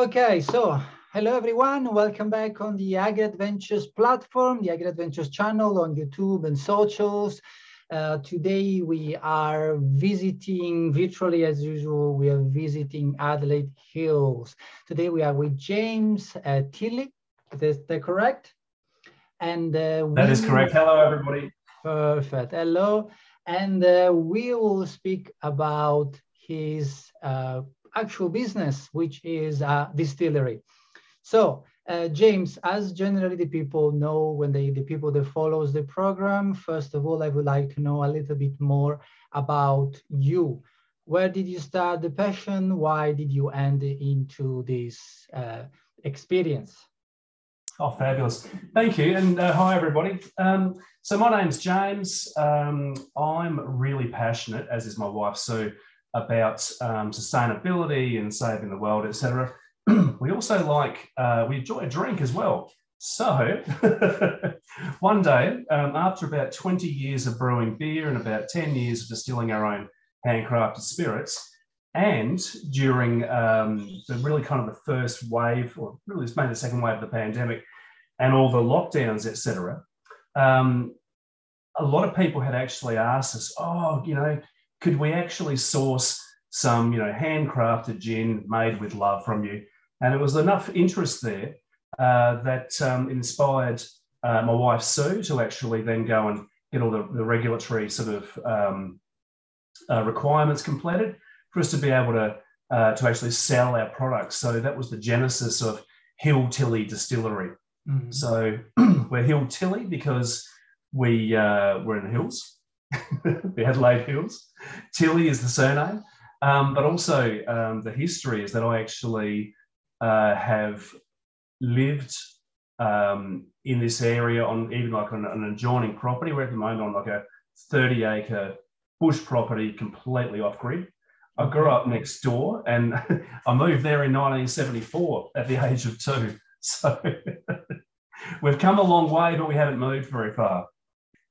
Okay, so hello everyone. Welcome back on the Agri Adventures platform, the Agri Adventures channel on YouTube and socials. Uh, today we are visiting virtually as usual. We are visiting Adelaide Hills. Today we are with James uh, Tilly. Is that correct? And uh, that is correct. Hello, everybody. Perfect. Hello, and uh, we will speak about his uh, actual business, which is a distillery. So uh, James, as generally the people know when they, the people that follows the program, first of all, I would like to know a little bit more about you. Where did you start the passion? Why did you end into this uh, experience? Oh, fabulous. Thank you. And uh, hi, everybody. Um, so my name's James. Um, I'm really passionate, as is my wife, Sue, about um, sustainability and saving the world, etc. we also like, uh, we enjoy a drink as well. So one day, um, after about 20 years of brewing beer and about 10 years of distilling our own handcrafted spirits, and during um, the really kind of the first wave, or really it's maybe the second wave of the pandemic, and all the lockdowns, etc., um, a lot of people had actually asked us, "Oh, you know, could we actually source some, you know, handcrafted gin made with love from you? And it was enough interest there uh, that um, inspired uh, my wife Sue to actually then go and get all the, the regulatory sort of um, uh, requirements completed for us to be able to uh, to actually sell our products. So that was the genesis of Hill Tilly Distillery. Mm. So we're Hill Tilly because we uh, we're in the hills the Adelaide Hills. Tilly is the surname, um, but also um, the history is that I actually uh, have lived um, in this area on even like on an adjoining property. We're at the moment on like a 30 acre bush property, completely off grid. I grew up next door and I moved there in 1974 at the age of two. So we've come a long way, but we haven't moved very far.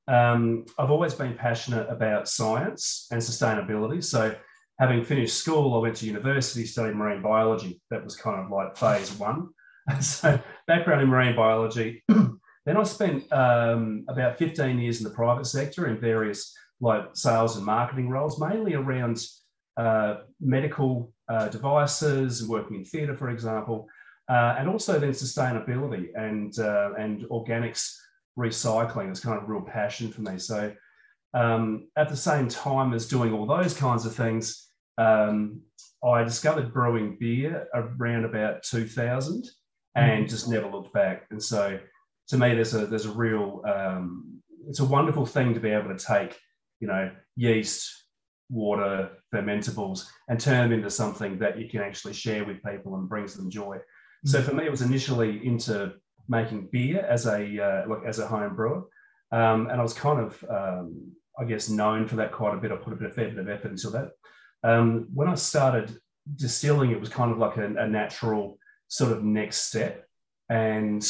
Um, I've always been passionate about science and sustainability. So, having finished school, I went to university, studied marine biology. That was kind of like phase one. so, background in marine biology. then I spent um, about 15 years in the private sector in various like sales and marketing roles, mainly around uh, medical uh, devices working in theatre, for example, uh, and also then sustainability and uh, and organics recycling is kind of a real passion for me. So um, at the same time as doing all those kinds of things, um, I discovered brewing beer around about 2000 and mm. just never looked back. And so to me, there's a there's a real um, it's a wonderful thing to be able to take you know yeast, water, fermentables, and turn them into something that you can actually share with people and brings them joy. Mm. So for me, it was initially into making beer as a uh, like as a home brewer, um, and I was kind of um, I guess known for that quite a bit. I put a bit of fair bit of effort into that. Um, when I started distilling, it was kind of like a, a natural sort of next step, and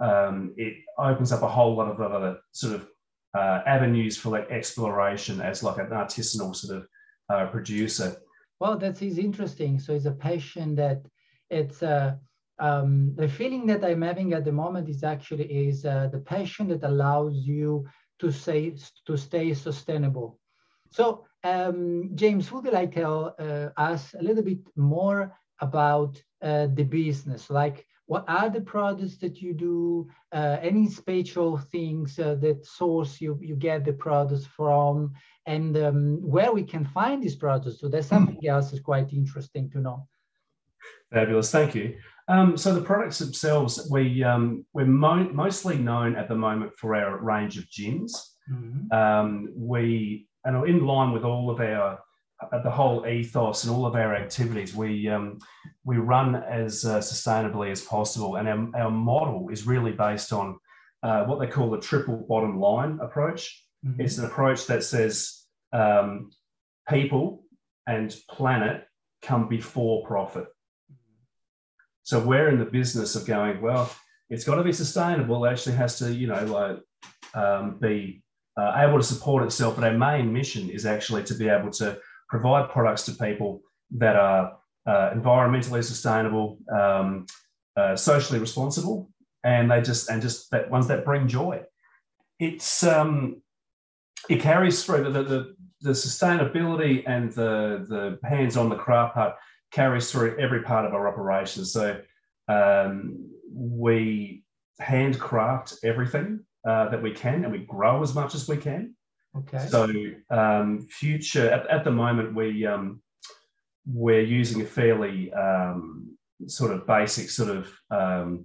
um, it opens up a whole lot of other sort of uh, avenues for like exploration as like an artisanal sort of uh, producer. Well, that is interesting. So it's a passion that it's. Uh um, the feeling that I'm having at the moment is actually is uh, the passion that allows you to say to stay sustainable. So um, James, would you like to tell uh, us a little bit more about uh, the business? Like, what are the products that you do? Uh, any special things uh, that source you you get the products from, and um, where we can find these products? So that's something else is quite interesting to know. Fabulous, thank you. Um, so the products themselves, we um, we're mo- mostly known at the moment for our range of gins. Mm-hmm. Um, we and in line with all of our uh, the whole ethos and all of our activities, we um, we run as uh, sustainably as possible, and our, our model is really based on uh, what they call the triple bottom line approach. Mm-hmm. It's an approach that says um, people and planet come before profit. So we're in the business of going, well, it's got to be sustainable. It actually has to, you know, like um, be uh, able to support itself. But our main mission is actually to be able to provide products to people that are uh, environmentally sustainable, um, uh, socially responsible, and they just and just that ones that bring joy. It's um, it carries through the, the the sustainability and the the hands on the craft part carries through every part of our operation. So um, we handcraft everything uh, that we can, and we grow as much as we can. Okay. So um, future at, at, the moment we um, we're using a fairly um, sort of basic sort of um,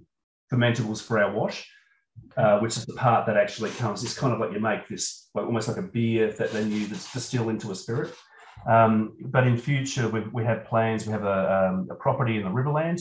fermentables for our wash, uh, which is the part that actually comes. It's kind of like you make this like almost like a beer that then you distill into a spirit. Um, but in future we, we have plans. We have a, um, a property in the Riverland.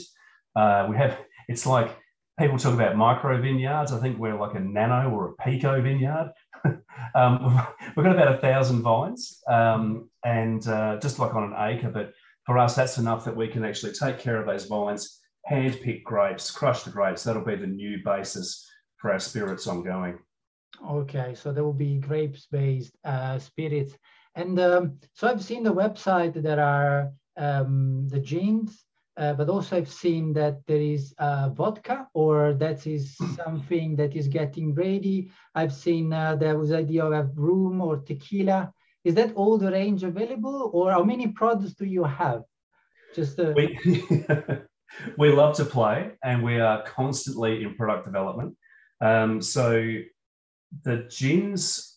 Uh, we have it's like people talk about micro vineyards. I think we're like a nano or a pico vineyard. um, we've got about a thousand vines, um, and uh, just like on an acre. But for us, that's enough that we can actually take care of those vines, hand pick grapes, crush the grapes. That'll be the new basis for our spirits ongoing. Okay, so there will be grapes-based uh, spirits, and um, so I've seen the website. that are um, the gins uh, but also I've seen that there is uh, vodka or that is something that is getting ready. I've seen uh, there was idea of a room or tequila. Is that all the range available or how many products do you have? Just uh, we, we love to play and we are constantly in product development. Um, so the gins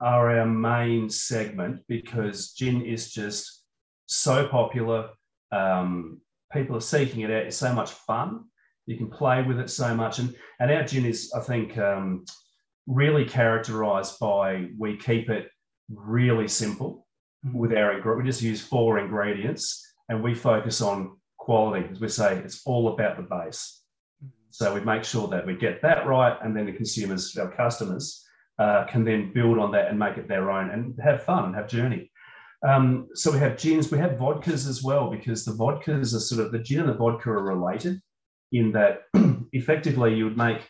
are our main segment because gin is just so popular. Um, people are seeking it out. It's so much fun. You can play with it so much. And, and our gin is, I think, um, really characterized by we keep it really simple with our we just use four ingredients and we focus on quality as we say it's all about the base mm-hmm. so we make sure that we get that right and then the consumers our customers uh, can then build on that and make it their own and have fun and have journey um, so we have gins, we have vodkas as well, because the vodkas are sort of the gin and the vodka are related in that effectively you would make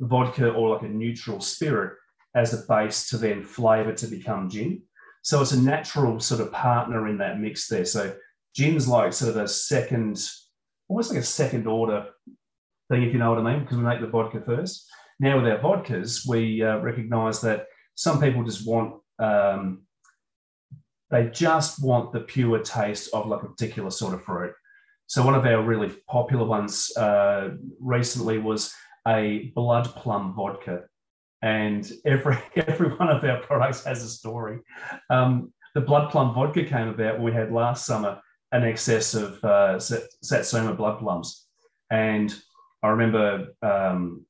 vodka or like a neutral spirit as a base to then flavor to become gin. So it's a natural sort of partner in that mix there. So gin's like sort of a second, almost like a second order thing, if you know what I mean, because we make the vodka first. Now with our vodkas, we uh, recognize that some people just want um, they just want the pure taste of like a particular sort of fruit. So one of our really popular ones uh, recently was a blood plum vodka, and every every one of our products has a story. Um, the blood plum vodka came about. when We had last summer an excess of uh, satsuma blood plums, and I remember um,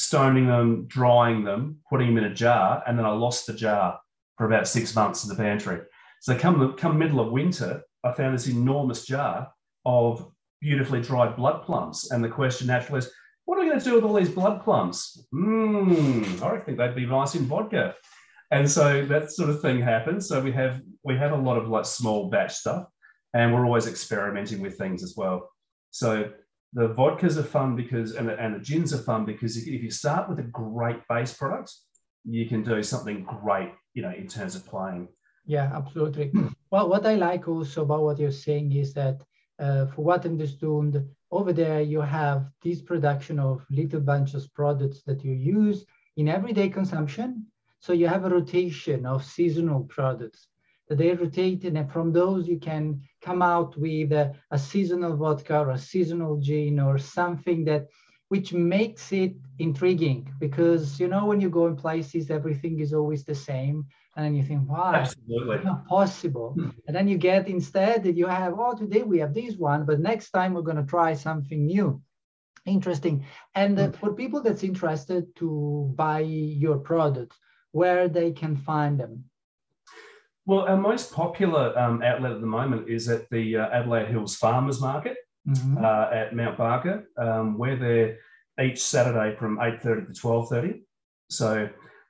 stoning them, drying them, putting them in a jar, and then I lost the jar for about six months in the pantry. So come come middle of winter, I found this enormous jar of beautifully dried blood plums, and the question naturally is, what are we going to do with all these blood plums? Hmm, I think they'd be nice in vodka. And so that sort of thing happens. So we have we have a lot of like small batch stuff, and we're always experimenting with things as well. So the vodkas are fun because and the, and the gins are fun because if you start with a great base product, you can do something great, you know, in terms of playing. Yeah, absolutely. well, what I like also about what you're saying is that uh, for what I understood, over there you have this production of little bunches products that you use in everyday consumption. So you have a rotation of seasonal products they rotate, and from those you can come out with a, a seasonal vodka or a seasonal gin or something that which makes it intriguing because you know when you go in places everything is always the same and then you think, wow, Absolutely. it's not possible. Hmm. and then you get instead that you have, oh, today we have this one, but next time we're going to try something new. Interesting. And uh, hmm. for people that's interested to buy your products, where they can find them? Well, our most popular um, outlet at the moment is at the uh, Adelaide Hills Farmers Market mm-hmm. uh, at Mount Barker. Um, we're there each Saturday from 8.30 to 12.30. So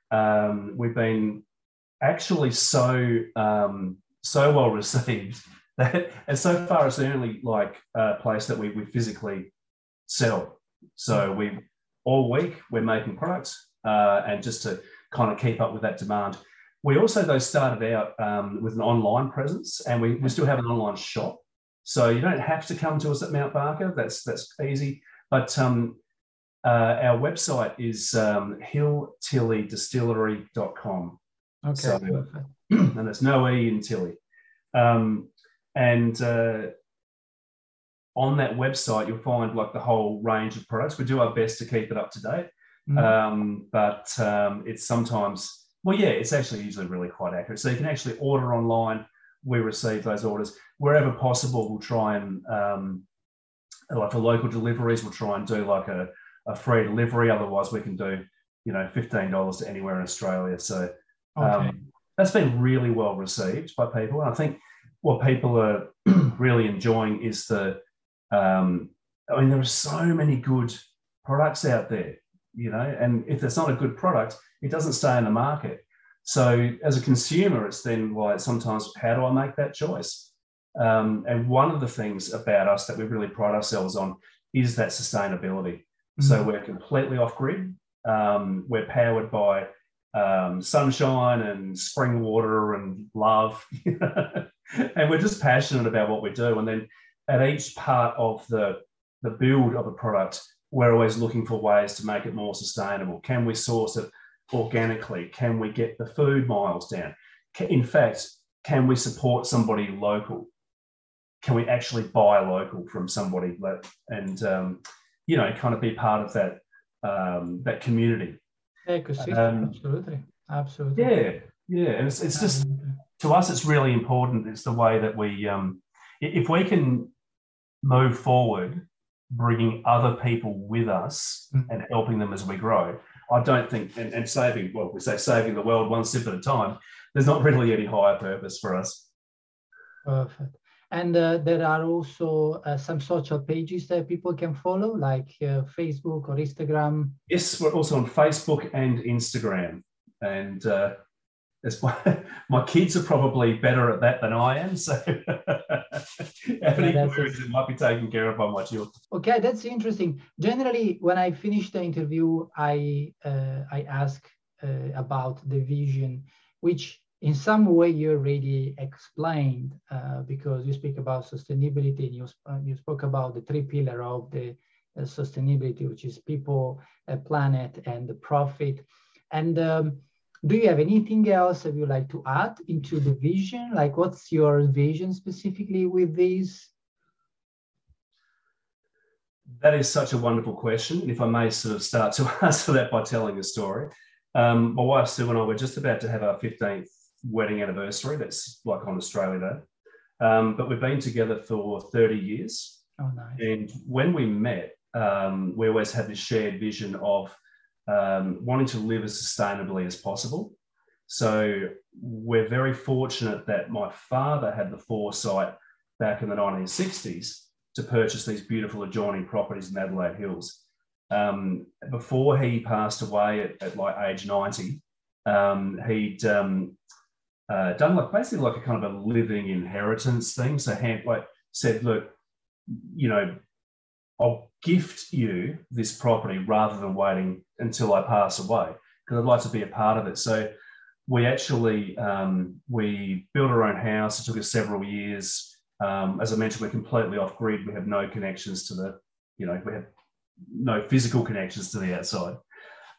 um, we've been actually so um, so well received that and so far it's the only like uh, place that we, we physically sell. So we all week we're making products uh, and just to kind of keep up with that demand. We also though started out um, with an online presence and we, we still have an online shop. So you don't have to come to us at Mount Barker. That's that's easy. But um, uh, our website is um, hilltillydistillery.com. Okay, So- and there's no E in Tilly. Um, and uh, on that website, you'll find like the whole range of products. We do our best to keep it up to date, Mm. um, but um, it's sometimes, well, yeah, it's actually usually really quite accurate. So you can actually order online. We receive those orders wherever possible. We'll try and um, like for local deliveries, we'll try and do like a, a free delivery. Otherwise, we can do you know fifteen dollars to anywhere in Australia. So okay. um, that's been really well received by people. And I think what people are really enjoying is the, um, I mean, there are so many good products out there, you know, and if it's not a good product, it doesn't stay in the market. So as a consumer, it's then like sometimes, how do I make that choice? Um, and one of the things about us that we really pride ourselves on is that sustainability. So Mhm. we're completely off grid. Um, we're powered by um, sunshine and spring water and love. and we're just passionate about what we do. And then at each part of the, the build of a product, we're always looking for ways to make it more sustainable. Can we source it organically? Can we get the food miles down? In fact, can we support somebody local? Can we actually buy local from somebody and um, you know, kind of be part of that um, that community? Ecosystem, um, absolutely, absolutely. Yeah, yeah, and it's, it's just to us, it's really important. It's the way that we, um, if we can move forward, bringing other people with us Mm. and helping them as we grow. I don't think, and, and saving, well, we say saving the world one sip at a time. There's not really any higher purpose for us. Perfect. And uh, there are also uh, some social pages that people can follow, like uh, Facebook or Instagram. Yes, we're also on Facebook and Instagram, and uh, that's why my kids are probably better at that than I am. So, any queries might be taken care of by my children. Okay, that's interesting. Generally, when I finish the interview, I uh, I ask uh, about the vision, which in some way you already explained uh, because you speak about sustainability and you, sp- uh, you spoke about the three pillar of the uh, sustainability, which is people, uh, planet, and the profit. And um, do you have anything else that you'd like to add into the vision? Like, what's your vision specifically with these? That is such a wonderful question. If I may sort of start to answer that by telling a story. Um, my wife Sue and I were just about to have our 15th wedding anniversary. That's like on Australia Day. Um, but we've been together for 30 years. Oh, nice. And when we met, um, we always had this shared vision of um, wanting to live as sustainably as possible. So we're very fortunate that my father had the foresight back in the 1960s to purchase these beautiful adjoining properties in Adelaide Hills. Um, before he passed away at, at like age 90, um, he'd um, uh, done like basically like a kind of a living inheritance thing. So hand like said, look, you know, I'll gift you this property rather than waiting until I pass away because I'd like to be a part of it. So we actually um, we built our own house. It took us several years. Um, as I mentioned, we're completely off grid. We have no connections to the, you know, we have no physical connections to the outside.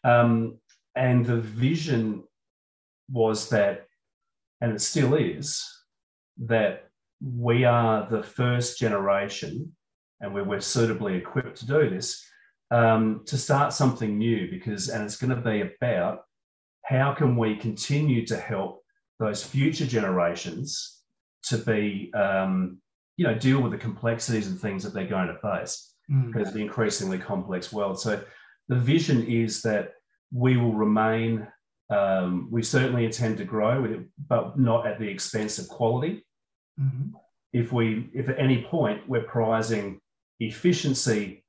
Um, and the vision was that, and it still is, that we are the first generation, and we're, we're suitably equipped to do this, um, to start something new because, and it's going to be about how can we continue to help those future generations to be, um, you know, deal with the complexities and things that they're going to face Mm. because of the increasingly complex world. So the vision is that we will remain, um, we certainly intend to grow, but not at the expense of quality. Mhm. If we, if at any point we're prizing efficiency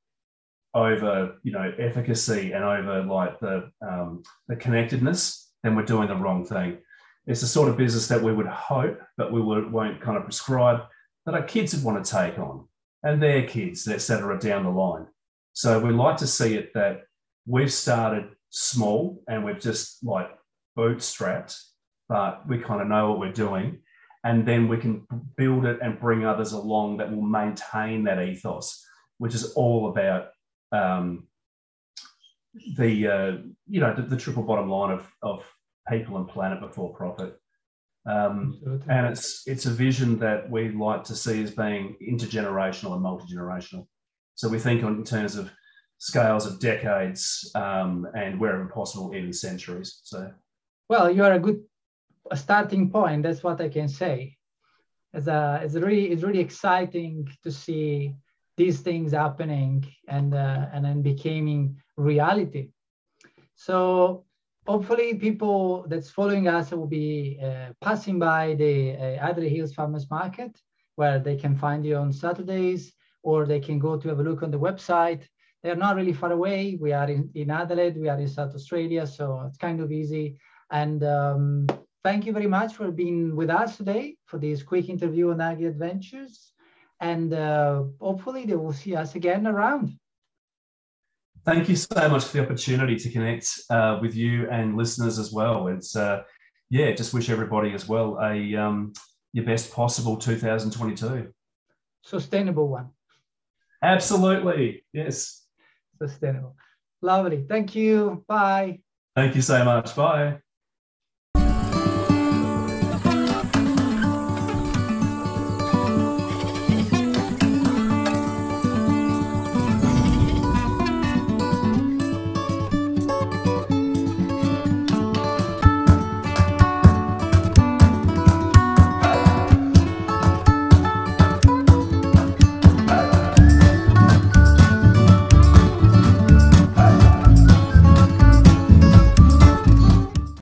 over, you know, efficacy and over like the um, the connectedness, then we're doing the wrong thing. It's the sort of business that we would hope, but we won't kind of prescribe that our kids would want to take on and their kids, et cetera, down the line. So we like to see it that we've started small and we've just like bootstrapped, but we kind of know what we're doing. And then we can build it and bring others along that will maintain that ethos, which is all about um, the uh, you know the, the, triple bottom line of of people and planet before profit. Um, and it's it's a vision that we like to see as being intergenerational and multi generational. So we think in terms of scales of decades um, and wherever possible, even centuries. So, well, you are a good starting point. That's what I can say. It's, a, it's really it's really exciting to see these things happening and uh, and then becoming reality. So hopefully people that's following us will be uh, passing by the uh, Adelaide Hills Farmers Market where they can find you on Saturdays or they can go to have a look on the website. They're not really far away. We are in, in Adelaide, we are in South Australia, so it's kind of easy. And um, thank you very much for being with us today for this quick interview on Agri Adventures. And uh, hopefully they will see us again around. Thank you so much for the opportunity to connect uh, with you and listeners as well. It's uh, yeah, just wish everybody as well a um, your best possible 2022. Sustainable one. Absolutely. Yes. Sustainable. Lovely. Thank you. Bye. Thank you so much. Bye.